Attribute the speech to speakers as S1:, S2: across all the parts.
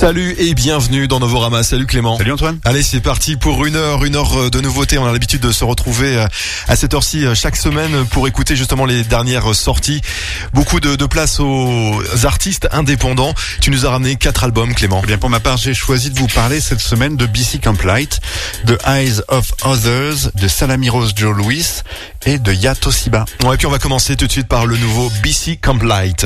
S1: Salut et bienvenue dans Novorama. Salut Clément.
S2: Salut Antoine.
S1: Allez, c'est parti pour une heure, une heure de nouveautés. On a l'habitude de se retrouver euh, à cette heure-ci euh, chaque semaine pour écouter justement les dernières sorties. Beaucoup de, de place aux artistes indépendants. Tu nous as ramené quatre albums, Clément.
S2: Eh bien, pour ma part, j'ai choisi de vous parler cette semaine de BC Camp Light, de Eyes of Others, de Salamiros Joe Louis et de Yato Siba.
S1: Ouais, et puis on va commencer tout de suite par le nouveau BC Camp Light.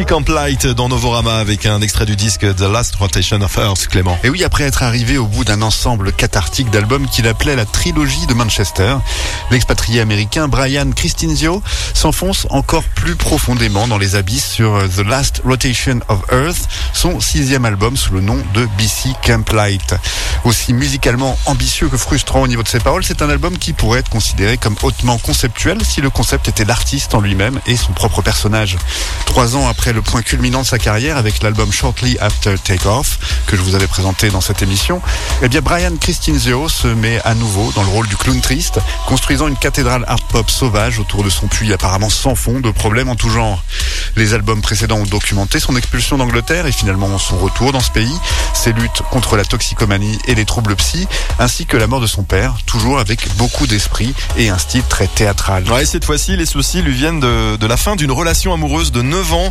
S3: Up a
S1: BC Camp Light dans Novorama avec un extrait du disque The Last Rotation of Earth, Clément.
S2: Et oui, après être arrivé au bout d'un ensemble cathartique d'albums qu'il appelait la trilogie de Manchester, l'expatrié américain Brian Christinzio s'enfonce encore plus profondément dans les abysses sur The Last Rotation of Earth, son sixième album sous le nom de BC Camp Light. Aussi musicalement ambitieux que frustrant au niveau de ses paroles, c'est un album qui pourrait être considéré comme hautement conceptuel si le concept était l'artiste en lui-même et son propre personnage. Trois ans après le point culminant de sa carrière avec l'album Shortly After Takeoff, que je vous avais présenté dans cette émission, eh bien Brian Cristinzio se met à nouveau dans le rôle du clown triste, construisant une cathédrale art pop sauvage autour de son puits apparemment sans fond de problèmes en tout genre. Les albums précédents ont documenté son expulsion d'Angleterre et finalement son retour dans ce pays, ses luttes contre la toxicomanie et les troubles psy, ainsi que la mort de son père, toujours avec beaucoup d'esprit et un style très théâtral.
S3: Ouais, cette fois-ci, les soucis lui viennent de, de la fin d'une relation amoureuse de 9 ans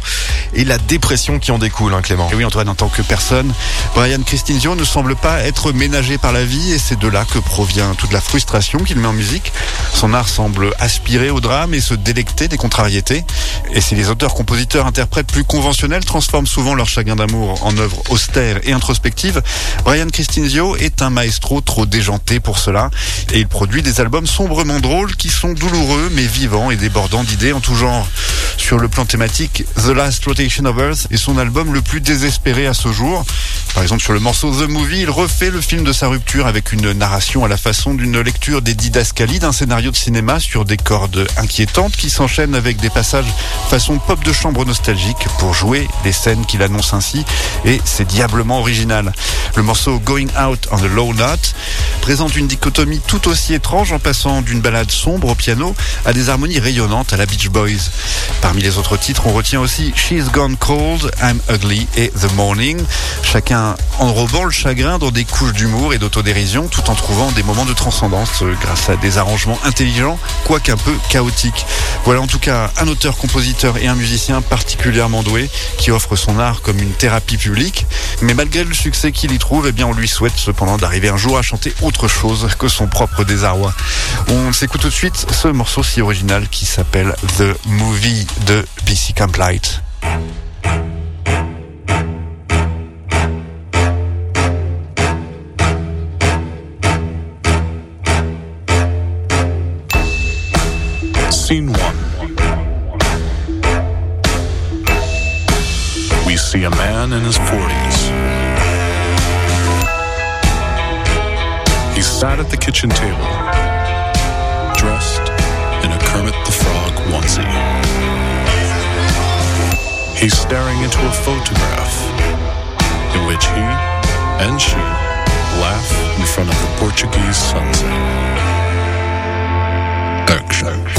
S3: et la dépression qui en découle, hein, Clément.
S2: Et oui, Antoine, en tant que personne, Brian Cristinzio ne semble pas être ménagé par la vie et c'est de là que provient toute la frustration qu'il met en musique. Son art semble aspirer au drame et se délecter des contrariétés. Et si les auteurs-compositeurs interprètes plus conventionnels transforment souvent leur chagrin d'amour en œuvres austères et introspectives, Brian Cristinzio est un maestro trop déjanté pour cela et il produit des albums sombrement drôles qui sont douloureux mais vivants et débordants d'idées en tout genre. Sur le plan thématique, The Last Rotation of Earth est son album le plus désespéré à ce jour. Par exemple, sur le morceau The Movie, il refait le film de sa rupture avec une narration à la façon d'une lecture des didascalies d'un scénario de cinéma sur des cordes inquiétantes qui s'enchaînent avec des passages façon pop de chambre nostalgique pour jouer les scènes qu'il annonce ainsi et c'est diablement original. Le morceau Going Out on the Low Note présente une dichotomie tout aussi étrange en passant d'une balade sombre au piano à des harmonies rayonnantes à la Beach Boys. Parmi les autres titres, on retient aussi She's Gone Cold, I'm Ugly et The Morning, chacun enrobant le chagrin dans des couches d'humour et d'autodérision tout en trouvant des moments de transcendance euh, grâce à des arrangements intelligents, quoique un peu chaotiques. Voilà en tout cas un auteur, compositeur et un musicien particulièrement doué qui offre son art comme une thérapie publique. Mais malgré le succès qu'il y trouve, eh on lui souhaite cependant d'arriver un jour à chanter autre chose que son propre désarroi. On s'écoute tout de suite ce morceau si original qui s'appelle The Movie de BC Camp Light.
S1: Scene one. We see a man in his 40s. He sat at the kitchen table, dressed in a Kermit the Frog onesie. He's staring into a photograph in which he and she laugh in front of the Portuguese sunset. Action.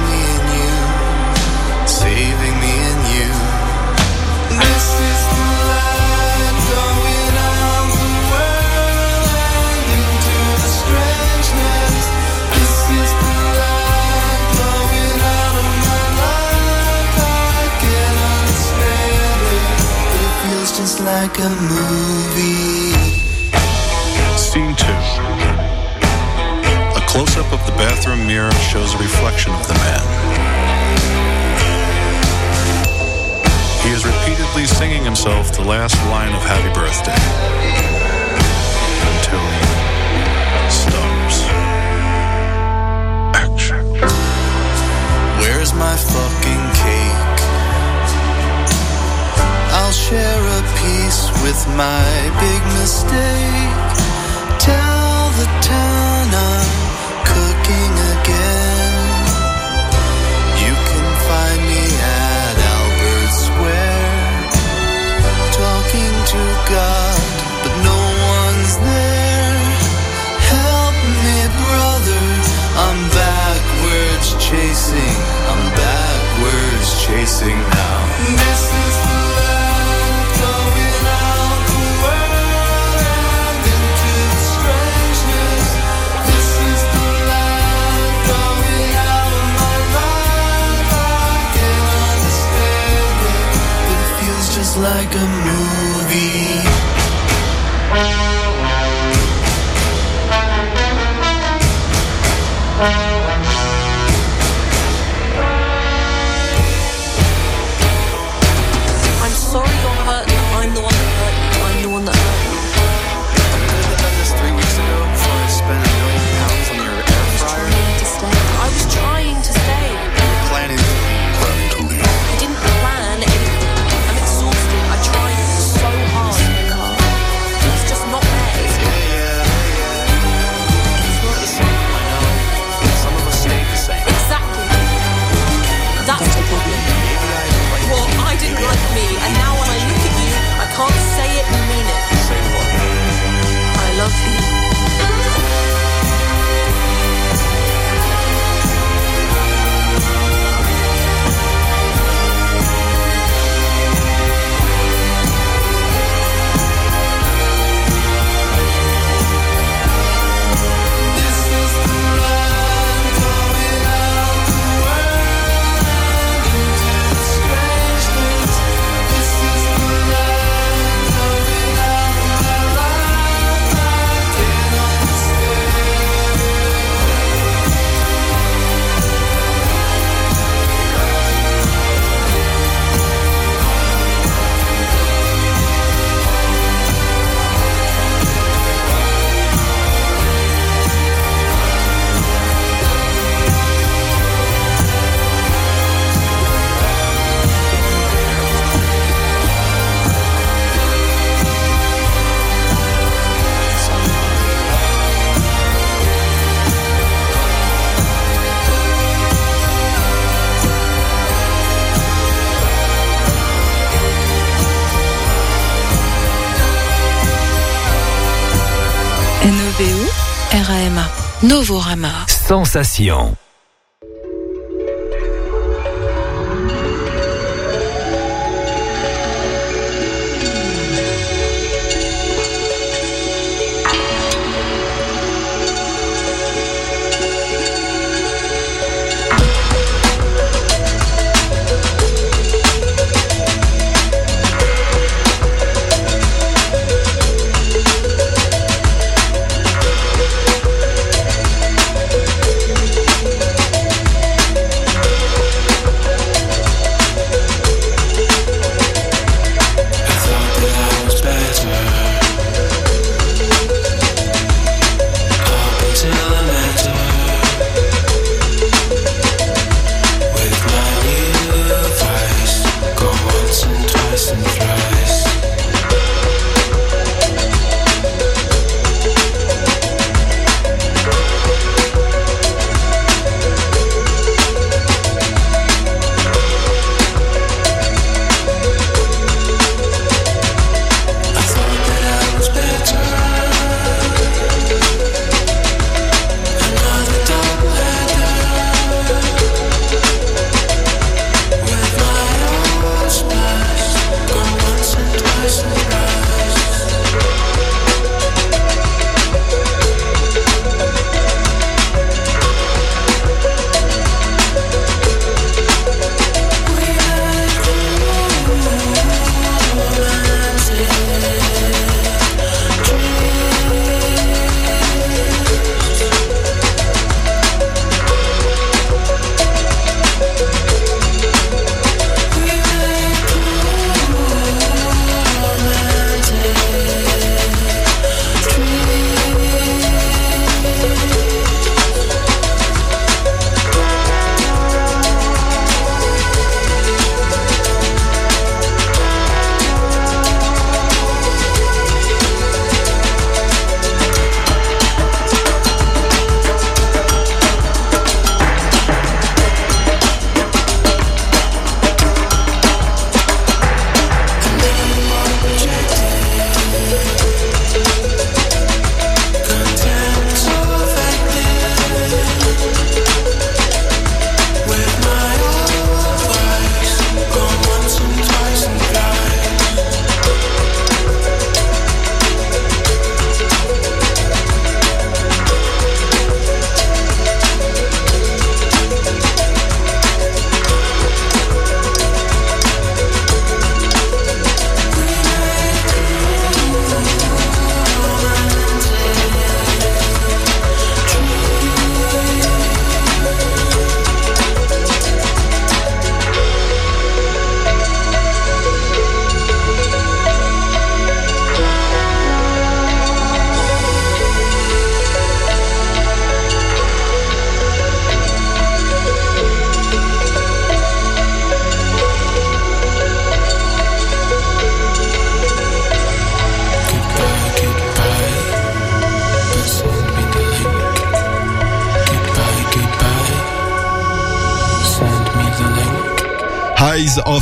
S4: like a movie.
S1: Scene two. A close up of the bathroom mirror shows a reflection of the man. He is repeatedly singing himself the last line of Happy Birthday until he stops. Action.
S4: Where's my fucking cake? Share a piece with my big mistake. Tell the town I'm cooking again.
S5: Novorama.
S6: Sensation.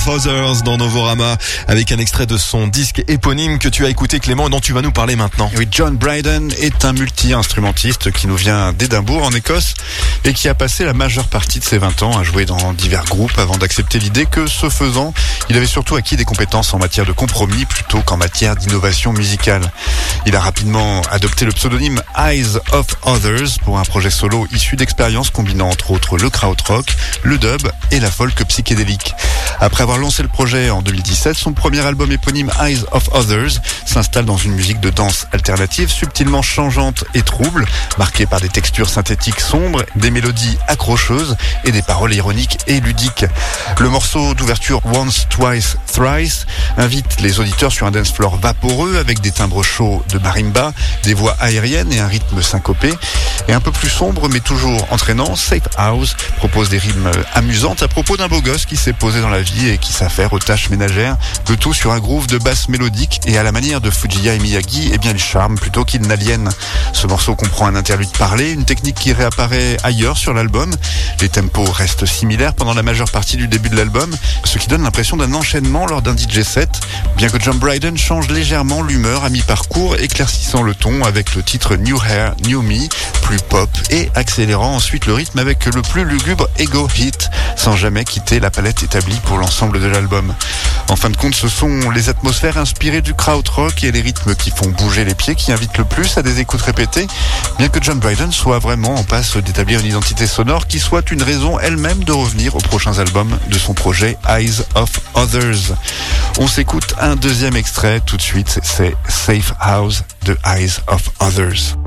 S3: Others dans Novorama avec un extrait de son disque éponyme que tu as écouté Clément et dont tu vas nous parler maintenant.
S2: John Bryden est un multi-instrumentiste qui nous vient d'Édimbourg en Écosse et qui a passé la majeure partie de ses 20 ans à jouer dans divers groupes avant d'accepter l'idée que ce faisant, il avait surtout acquis des compétences en matière de compromis plutôt qu'en matière d'innovation musicale. Il a rapidement adopté le pseudonyme Eyes of Others pour un projet solo issu d'expériences combinant entre autres le krautrock, le dub et la folk psychédélique. Après avoir lancé le projet en 2017, son premier album éponyme Eyes of Others s'installe dans une musique de danse alternative subtilement changeante et trouble, marquée par des textures synthétiques sombres, des mélodies accrocheuses et des paroles ironiques et ludiques. Le morceau d'ouverture Once, Twice, Thrice invite les auditeurs sur un dance floor vaporeux avec des timbres chauds de marimba, des voix aériennes et un rythme syncopé. Et un peu plus sombre mais toujours entraînant, Safe House propose des rythmes amusantes à propos d'un beau gosse qui s'est posé dans la vie et qui s'affaire aux tâches ménagères. Le tout sur un groove de basse mélodique et à la manière de Fujiya et Miyagi, eh bien il charme plutôt qu'il n'aliène. Ce morceau comprend un interlude parlé, une technique qui réapparaît ailleurs sur l'album. Les tempos restent similaires pendant la majeure partie du début de l'album, ce qui donne l'impression d'un enchaînement lors d'un DJ set, bien que John Bryden change légèrement l'humeur à mi-parcours, éclaircissant le ton avec le titre New Hair, New Me, plus pop et accélérant ensuite le rythme avec le plus lugubre Ego Hit, sans jamais quitter la palette établie pour l'ensemble de l'album. En fin de compte, ce sont les atmosphères inspirées du krautrock et les rythmes qui font bouger les pieds qui invitent le plus à des écoutes répétées, bien que John Bryden soit vraiment en passe d'établir une identité sonore qui soit une raison elle-même de revenir aux prochains albums de son projet Eyes of Others. On s'écoute un deuxième extrait tout de suite, c'est Safe House de Eyes of Others.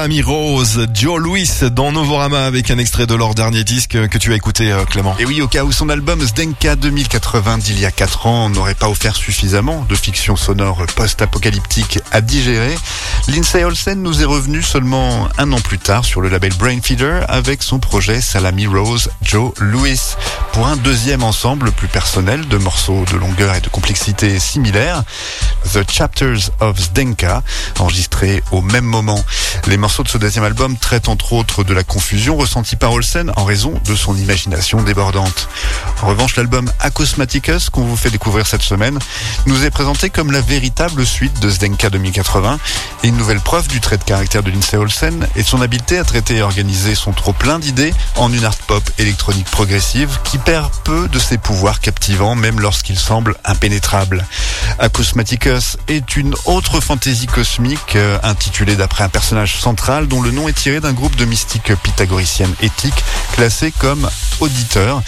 S3: Calamiro. Joe Louis dans Novorama avec un extrait de leur dernier disque que tu as écouté euh, Clément.
S2: Et oui, au cas où son album Zdenka 2080 d'il y a 4 ans n'aurait pas offert suffisamment de fiction sonore post-apocalyptique à digérer, Lindsay Olsen nous est revenu seulement un an plus tard sur le label Brainfeeder avec son projet Salami Rose Joe Louis pour un deuxième ensemble plus personnel de morceaux de longueur et de complexité similaires The Chapters of Zdenka, enregistré au même moment. Les morceaux de ce deuxième album traitent entre autres de la confusion ressentie par Olsen en raison de son imagination débordante. En revanche, l'album Acosmaticus, qu'on vous fait découvrir cette semaine, nous est présenté comme la véritable suite de Zdenka 2080 et une nouvelle preuve du trait de caractère de Lindsay Olsen et de son habileté à traiter et organiser son trop plein d'idées en une art pop électronique progressive qui perd peu de ses pouvoirs captivants même lorsqu'il semble impénétrable. Acosmaticus est une autre fantaisie cosmique euh, intitulée d'après un personnage central dont le nom est tiré d'un groupe de mystiques pythagoriciennes éthiques classés comme auditeurs.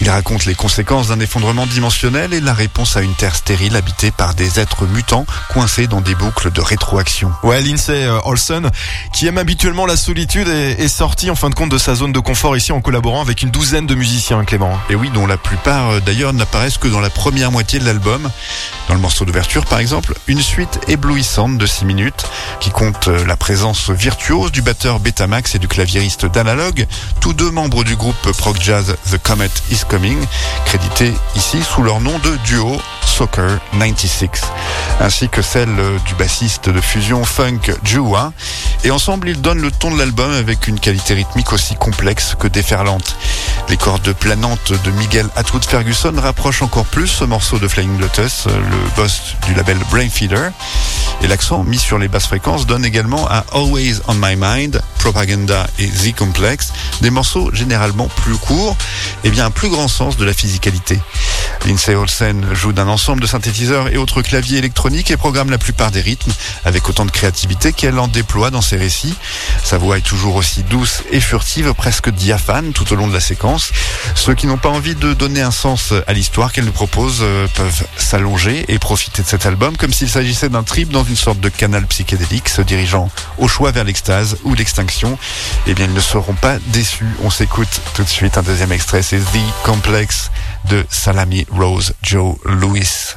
S2: Il raconte les conséquences d'un effondrement dimensionnel et la réponse à une terre stérile habitée par des êtres mutants coincés dans des boucles de rétroaction.
S3: Ouais, Lindsay euh, Olsen, qui aime habituellement la solitude, est, est sorti en fin de compte de sa zone de confort ici en collaborant avec une douzaine de musiciens, Clément.
S2: Et oui, dont la plupart euh, d'ailleurs n'apparaissent que dans la première moitié de l'album. Dans le morceau d'ouverture par exemple, une suite éblouissante de 6 minutes qui compte euh, la présence virtuose du batteur Betamax et du claviériste d'Analog, tous deux membres du groupe prog jazz The Comet Is Coming, crédités ici sous leur nom de duo Soccer 96, ainsi que celle du bassiste de fusion funk Jua. Et ensemble, ils donnent le ton de l'album avec une qualité rythmique aussi complexe que déferlante. Les cordes planantes de Miguel Atwood Ferguson rapprochent encore plus ce morceau de Flying Lotus, le boss du label Brainfeeder. Et l'accent mis sur les basses fréquences donne également à Always on My Mind, Propaganda et The Complex, des morceaux généralement plus courts et bien un plus grand sens de la physicalité.
S7: Lindsay Olsen joue d'un ensemble de synthétiseurs et autres claviers électroniques et programme la plupart des rythmes avec autant de créativité qu'elle en déploie dans ses récits. Sa voix est toujours aussi douce et furtive, presque diaphane tout au long de la séquence. Ceux qui n'ont pas envie de donner un sens à l'histoire qu'elle nous propose euh, peuvent s'allonger et profiter de cet album comme s'il s'agissait d'un trip dans une sorte de canal psychédélique se dirigeant au choix vers l'extase ou l'extinction. Eh bien, ils ne seront pas déçus. On s'écoute tout de suite un deuxième extrait, c'est The Complex de Salami Rose Joe Lewis.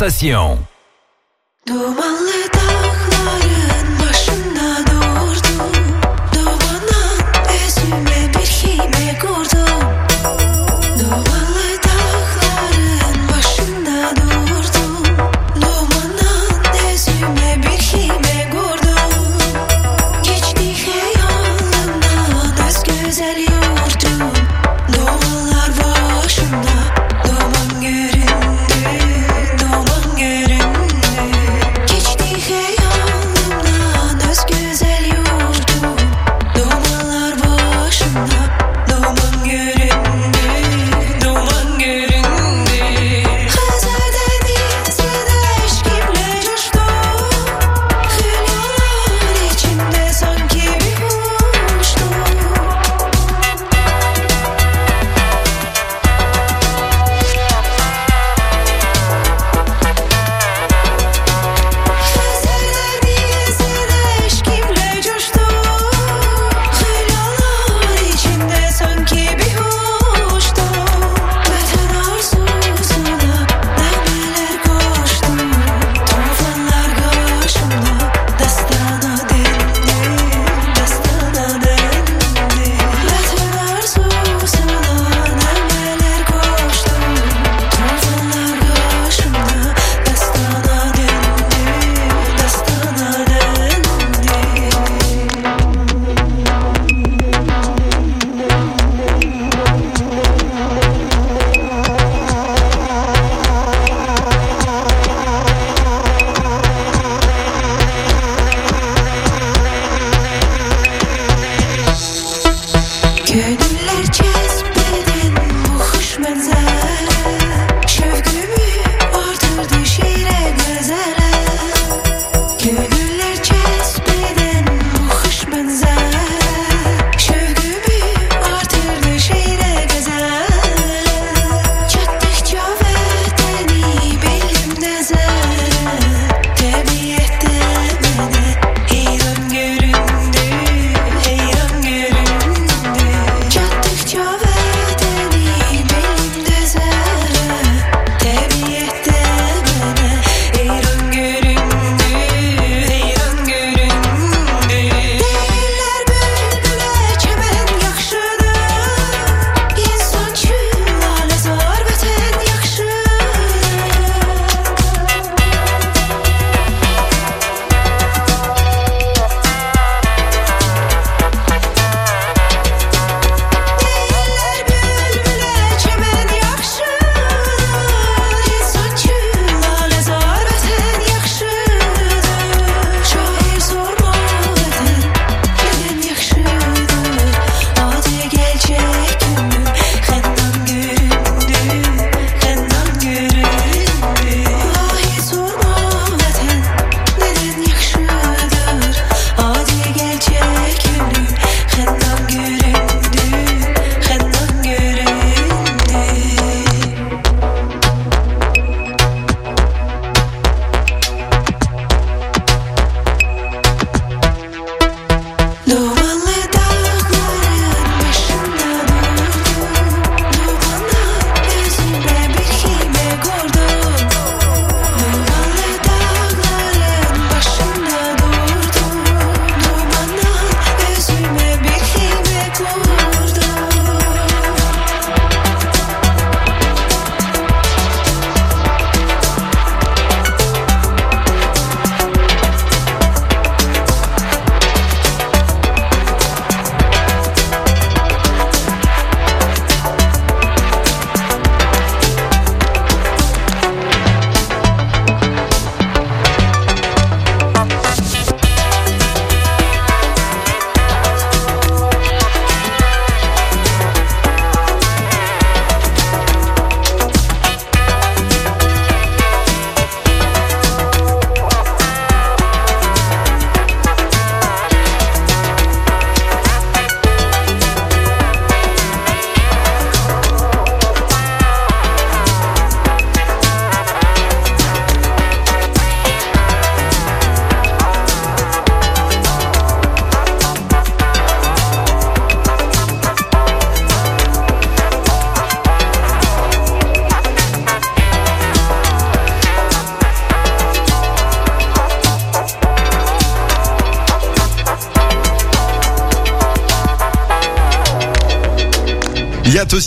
S5: Sensation.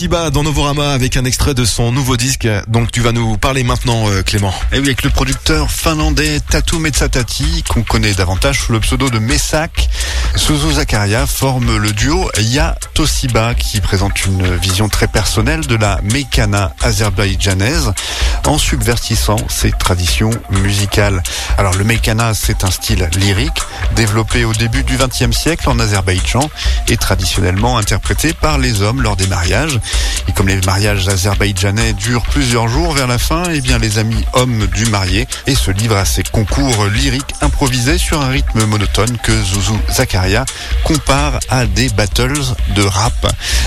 S3: Y'a Toshiba dans Novorama avec un extrait de son nouveau disque. Donc tu vas nous parler maintenant, euh, Clément.
S2: Et oui, avec le producteur finlandais Tatu Metsatati, qu'on connaît davantage sous le pseudo de Messak, Suzu Zakaria forme le duo Ya Toshiba, qui présente une vision très personnelle de la mécana azerbaïdjanaise, en subvertissant ses traditions musicales. Alors le mécana, c'est un style lyrique, développé au début du XXe siècle en Azerbaïdjan, et traditionnellement interprété par les hommes lors des mariages. Et comme les mariages azerbaïdjanais durent plusieurs jours vers la fin, eh bien les amis hommes du marié et se livrent à ces concours lyriques improvisés sur un rythme monotone que Zouzou Zakaria compare à des battles de rap.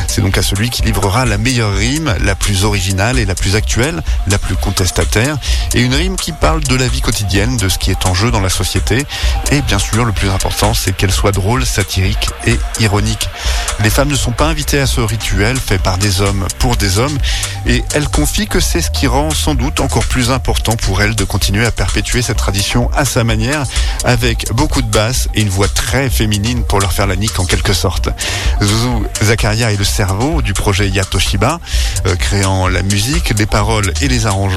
S2: C'est donc à celui qui livrera la meilleure rime, la plus originale et la plus actuelle, la plus contestataire, et une rime qui parle de la vie quotidienne, de ce qui est en jeu dans la société, et bien sûr le plus important c'est qu'elle soit drôle, satirique et ironique. Les femmes ne sont pas invitées à ce rituel fait par des hommes pour des hommes et elle confie que c'est ce qui rend sans doute encore plus important pour elle de continuer à perpétuer cette tradition à sa manière avec beaucoup de basse et une voix très féminine pour leur faire la nique en quelque sorte. Zuzu Zakaria est le cerveau du projet Yatoshiba, euh, créant la musique, les paroles et les arrangements.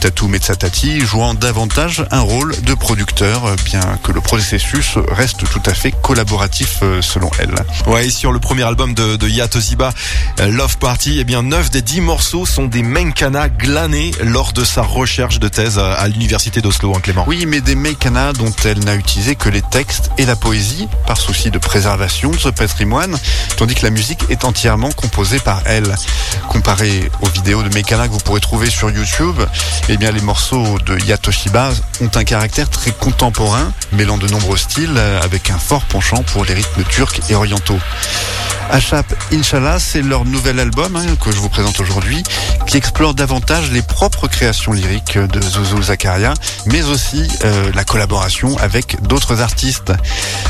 S2: Tatu Metsatati jouant davantage un rôle de producteur, euh, bien que le processus reste tout à fait collaboratif euh, selon elle.
S3: Ouais, et sur le premier album de, de Ya Toshiba, euh, Love Party, eh bien 9 des 10 morceaux sont des menkana glanés lors de sa recherche de thèse à, l'université d'Oslo, hein, Clément.
S2: Oui, mais des mécanas dont elle n'a utilisé que les textes et la poésie, par souci de préservation de ce patrimoine, tandis que la musique est entièrement composée par elle. Comparé aux vidéos de mécanas que vous pourrez trouver sur YouTube, eh bien les morceaux de Yatoshiba ont un caractère très contemporain, mêlant de nombreux styles, euh, avec un fort penchant pour les rythmes turcs et orientaux. Achap Inch'Allah, c'est leur nouvel album hein, que je vous présente aujourd'hui, qui explore davantage les propres créations lyriques de Zouzou Zakaria, mais aussi euh, la collaboration avec d'autres artistes.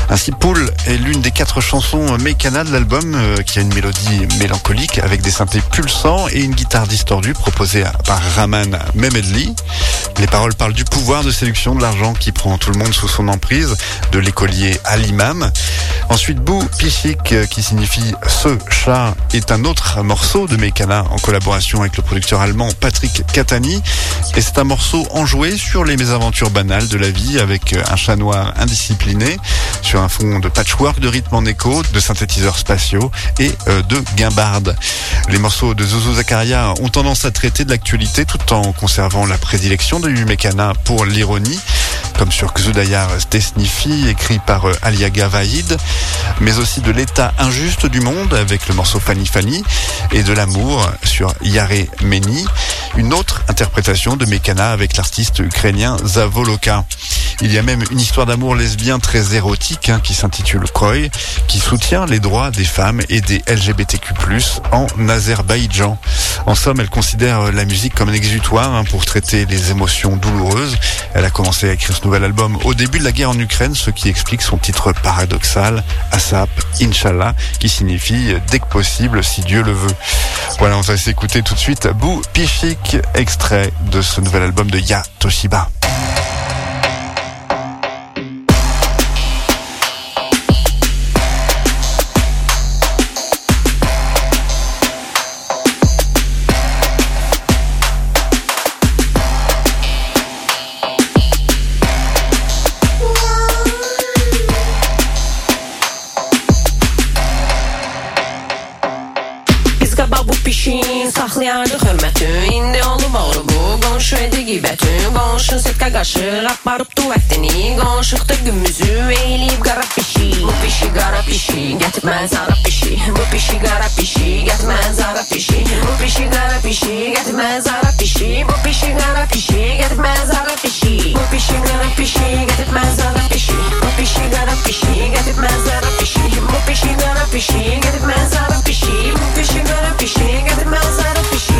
S2: Ainsi, Pool est l'une des quatre chansons mécana de l'album, euh, qui a une mélodie mélancolique avec des synthés pulsants et une guitare distordue proposée par Raman Mehmedli. Les paroles parlent du pouvoir de séduction de l'argent qui prend tout le monde sous son emprise, de l'écolier à l'imam. Ensuite, Bou Pichik, euh, qui signifie ce chat, est un autre morceau de Mekana en collaboration avec le producteur allemand Patrick Catani. Et c'est un morceau enjoué sur les mésaventures banales de la vie avec un chat noir indiscipliné, sur un fond de patchwork de rythme en écho, de synthétiseurs spatiaux et euh, de guimbardes. Les morceaux de Zouzou Zakaria ont tendance à traiter de l'actualité tout en conservant la prédilection de Mekana pour l'ironie, comme sur Xudayar Stesnifi, écrit par euh, Aliaga Vaïd, mais aussi de l'état injuste du monde avec le morceau Fanny Fanny, et de l'amour sur Yare Meni, une autre interprétation de Mekana avec l'artiste ukrainien Zavoloka. Il y a même une histoire d'amour lesbien très érotique hein, qui s'intitule Koi, qui soutient les droits des femmes et des LGBTQ+, en Azerbaïdjan. En somme, elle considère la musique comme un exutoire hein, pour traiter les émotions douloureuses. Elle a commencé à écrire ce nouvel album au début de la guerre en Ukraine, ce qui explique son titre paradoxal, Asap, Inch'Allah, qui signifie dès que possible, si Dieu le veut. Voilà, on va s'écouter tout de suite Bou Pichik, extrait de ce nouvel album de Ya Toshiba.
S8: nuclear gibi Tüm qonşun sitkə qaşır Aparıb tuvalətini qonşuqda gümüzü Eyləyib qara pişi. Bu pişi qara pişi Gətib mən zara pişi. Bu pişi qara pişi Gətib mən zara pişi. Bu pişi qara pişi Gətib mən zara pişi. Bu pişi qara pişi Gətib mən zara pişi. Bu pişi qara pişi Gətib mən zara pişi. Bu pişi qara pişi Gətib mən zara pişi. Bu pişi qara pişi Gətib mən zara pişi. Bu pişi qara pişi Gətib mən zara pişi.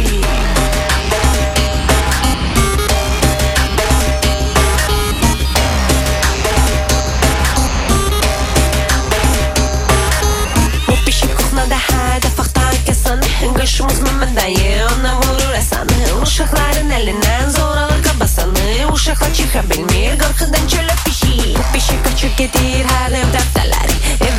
S8: Thank you. Pişik hədə faxtan kəsən Qaşımız məmədəyi ona vurur əsanı Uşaqların əlindən zoralı qabasanı Uşaqlar çıxa bilmir qorxudan çölə pişi Bu pişik qaçıb gedir hər ev dəftərləri Evə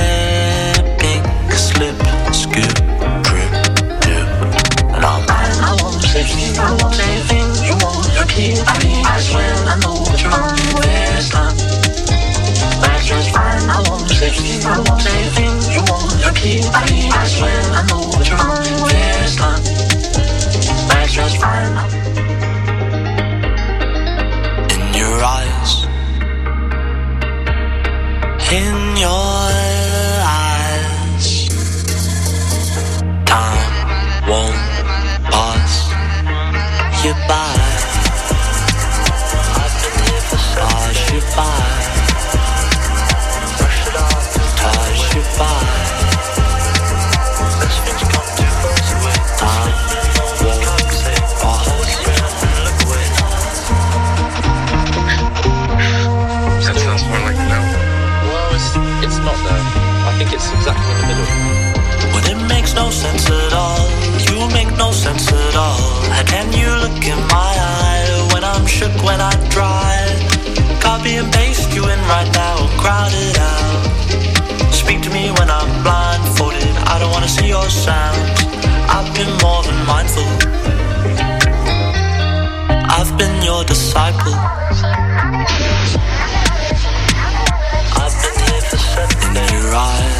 S6: was just fun. In your eyes, in your And you look
S9: in
S6: my eye when I'm shook, when I drive. Copy and paste you in right now, crowded out. Speak to me when I'm blindfolded, I don't wanna see your sound. I've been more than mindful. I've been your disciple. I've been
S4: here to set in your eyes.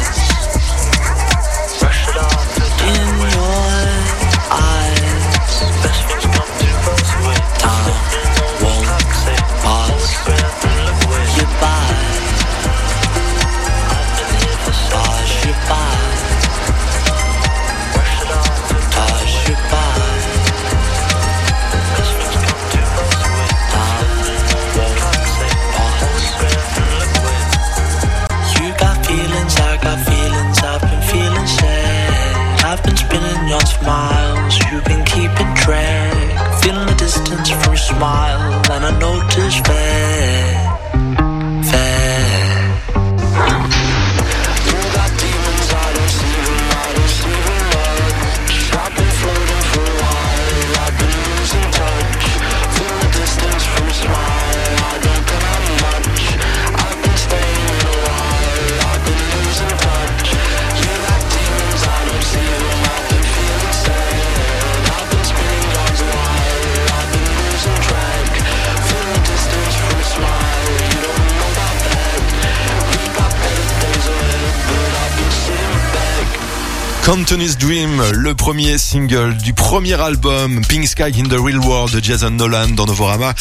S3: Cantonese Dream, le premier single du premier album Pink Sky in the Real World de Jason Nolan dans Novorama.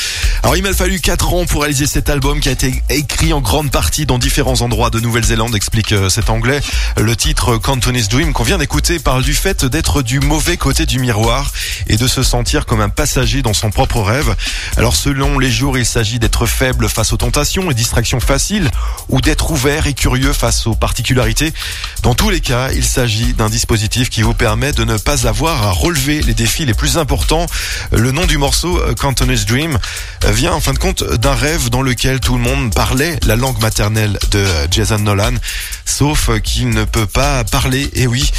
S3: Alors il m'a fallu 4 ans pour réaliser cet album qui a été écrit en grande partie dans différents endroits de Nouvelle-Zélande, explique euh, cet anglais. Le titre Cantonese Dream qu'on vient d'écouter parle du fait d'être du mauvais côté du miroir et de se sentir comme un passager dans son propre rêve. Alors selon les jours, il s'agit d'être faible face aux tentations et distractions faciles ou d'être ouvert et curieux face aux particularités. Dans tous les cas, il s'agit d'un dispositif qui vous permet de ne pas avoir à relever les défis les plus importants. Le nom du morceau, euh, Cantonese Dream, euh, vient en fin de compte d'un rêve dans lequel tout le monde parlait la langue maternelle de Jason Nolan, sauf qu'il ne peut pas parler. Et oui,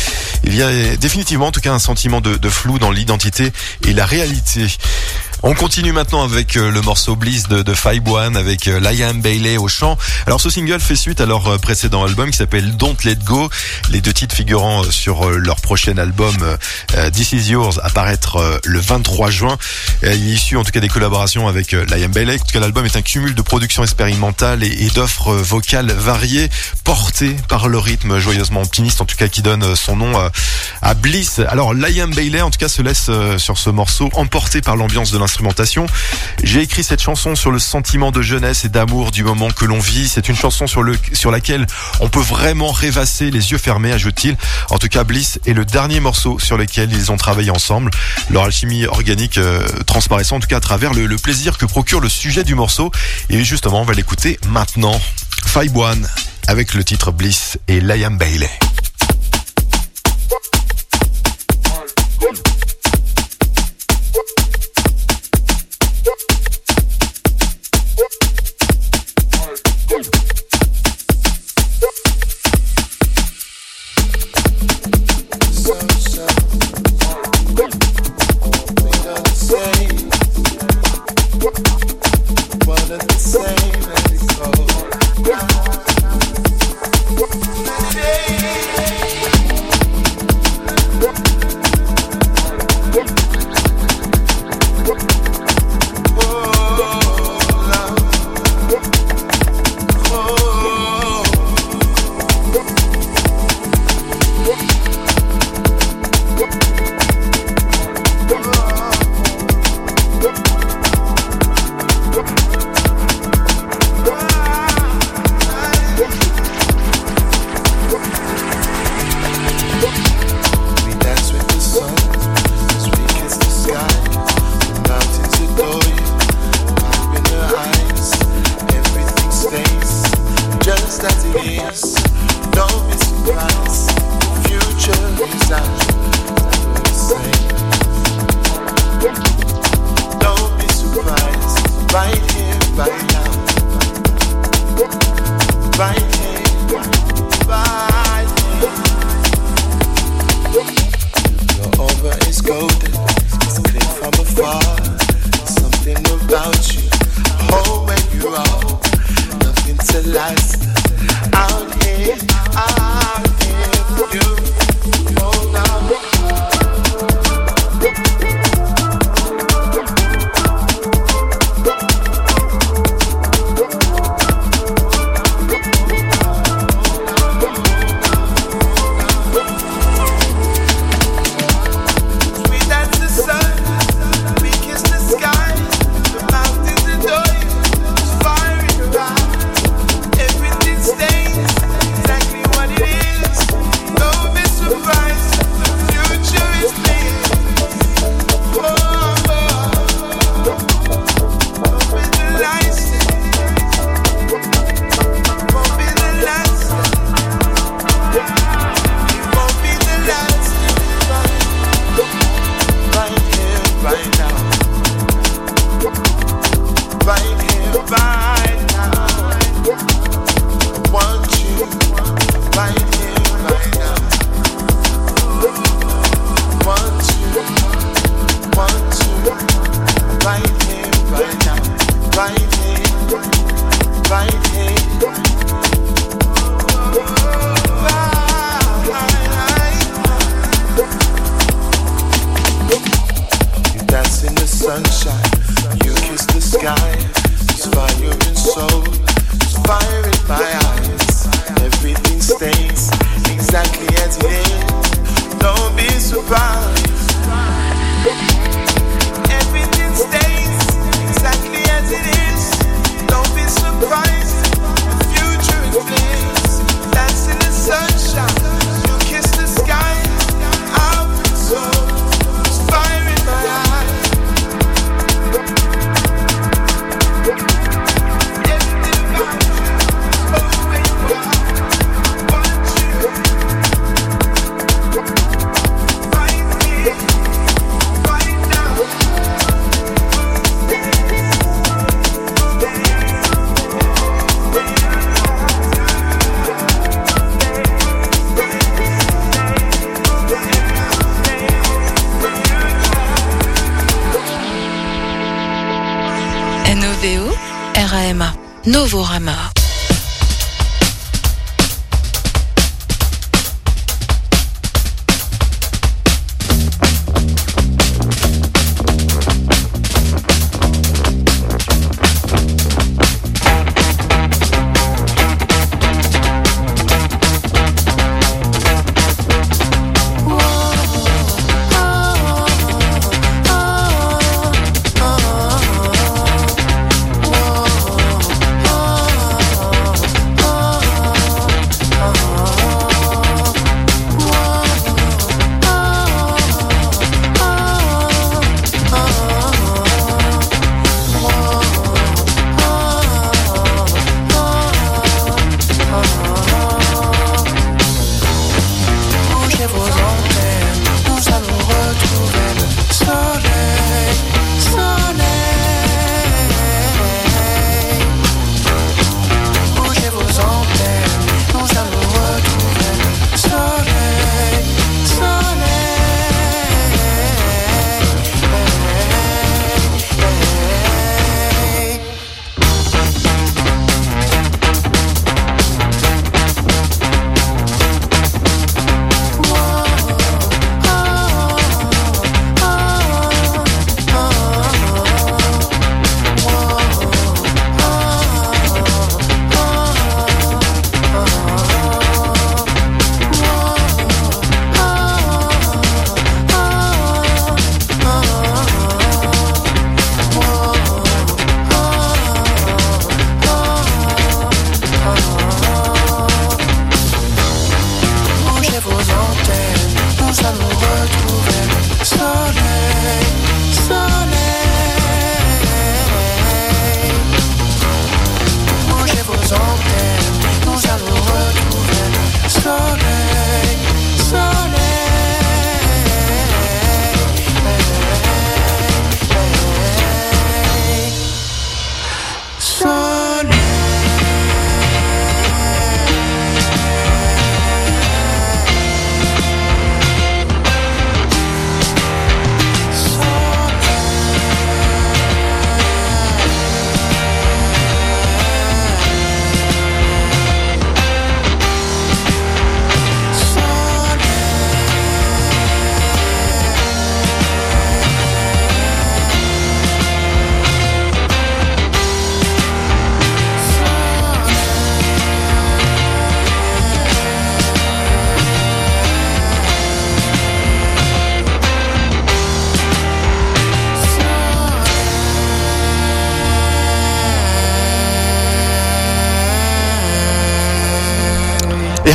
S3: il y a définitivement en tout cas un sentiment de, de flou dans l'identité et la réalité. On continue maintenant avec euh, le morceau Bliss de, de Five One avec euh, Liam Bailey au chant. Alors ce single fait suite à leur euh, précédent album qui s'appelle Don't Let Go. Les deux titres figurant sur leur prochain album This Is Yours apparaître le 23 juin. Il est issu en tout cas des collaborations avec Liam Bailey. En tout cas l'album est un cumul de productions expérimentales et, d'offres vocales variées portées par le rythme joyeusement optimiste en tout cas qui donne son nom à Bliss. Alors Liam Bailey en tout cas se laisse sur ce morceau emporté par l'ambiance de J'ai écrit cette chanson sur le sentiment de jeunesse et d'amour du moment que l'on vit. C'est une chanson sur laquelle on peut vraiment rêvasser les yeux fermés, ajoute-t-il. En tout cas, Bliss est le dernier morceau sur lequel ils ont travaillé ensemble. Leur alchimie organique euh, transparaissant en tout cas à travers le, le plaisir que procure le sujet du morceau. Et justement, on va l'écouter maintenant. Five One avec le titre Bliss et Liam Bailey.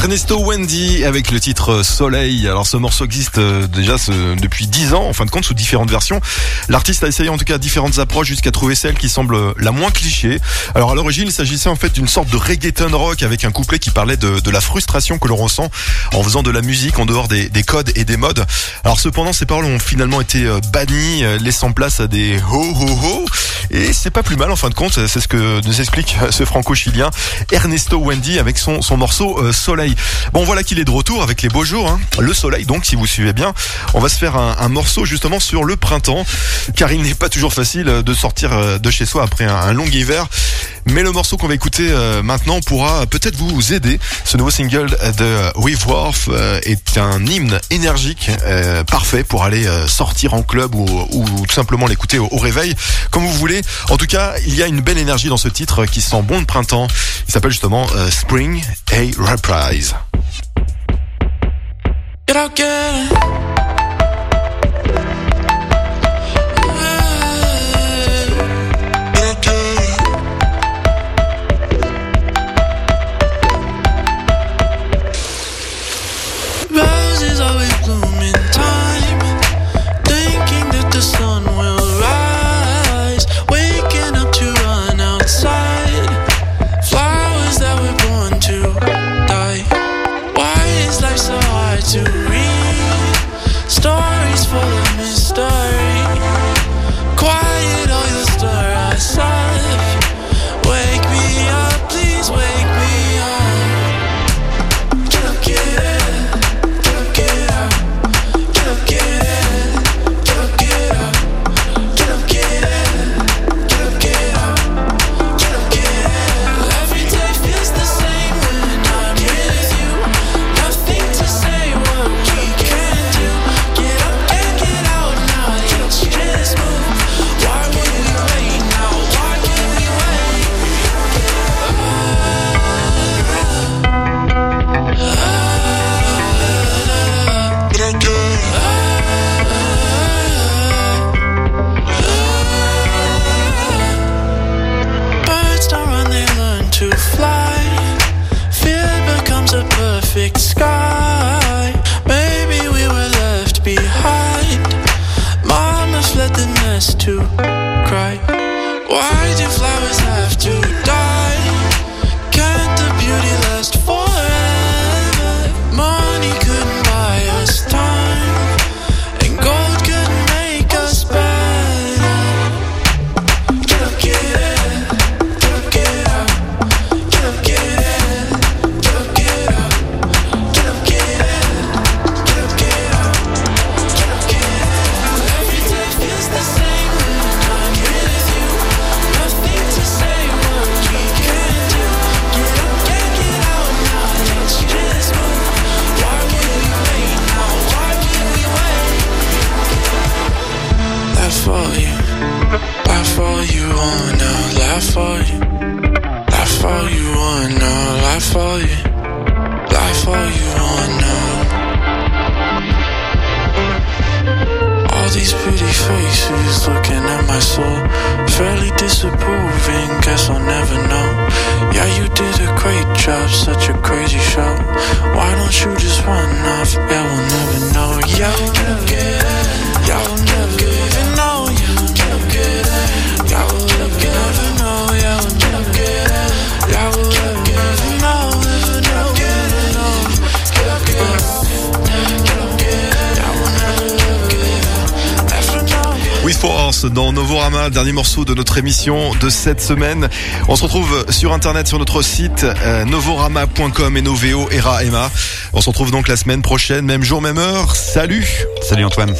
S3: Ernesto Wendy avec le titre Soleil. Alors ce morceau existe euh, déjà depuis 10 ans, en fin de compte, sous différentes versions. L'artiste a essayé en tout cas différentes approches jusqu'à trouver celle qui semble la moins cliché. Alors à l'origine, il s'agissait en fait d'une sorte de reggaeton rock avec un couplet qui parlait de, la frustration que l'on ressent en faisant de la musique en dehors des, codes et des modes. Alors cependant, ces paroles ont finalement été euh, bannies, euh, laissant place à des ho ho ho. Et c'est pas plus mal en fin de compte, c'est ce que nous explique ce franco-chilien Ernesto Wendy avec son, son morceau Soleil. Bon, voilà qu'il est de retour avec les beaux jours, hein. le soleil. Donc, si vous suivez bien, on va se faire un, morceau justement sur le printemps, car il n'est pas toujours facile euh, de sortir euh, de chez soi après un, long hiver. Mais le morceau qu'on va écouter euh, maintenant pourra peut-être vous aider. Ce nouveau single de Weave Wharf est un hymne énergique, parfait pour aller sortir en club ou, tout simplement l'écouter au, au, réveil, comme vous voulez. En tout cas, il y a une belle énergie dans ce titre qui sent bon de printemps. Il s'appelle justement Spring A Reprise.
S4: Get out, get it.
S3: Dans Novorama, dernier morceau de notre émission de cette semaine. On se retrouve sur internet sur notre site euh, novorama.com et novo era, Emma. On se retrouve donc la semaine prochaine, même jour, même heure. Salut
S2: Salut Antoine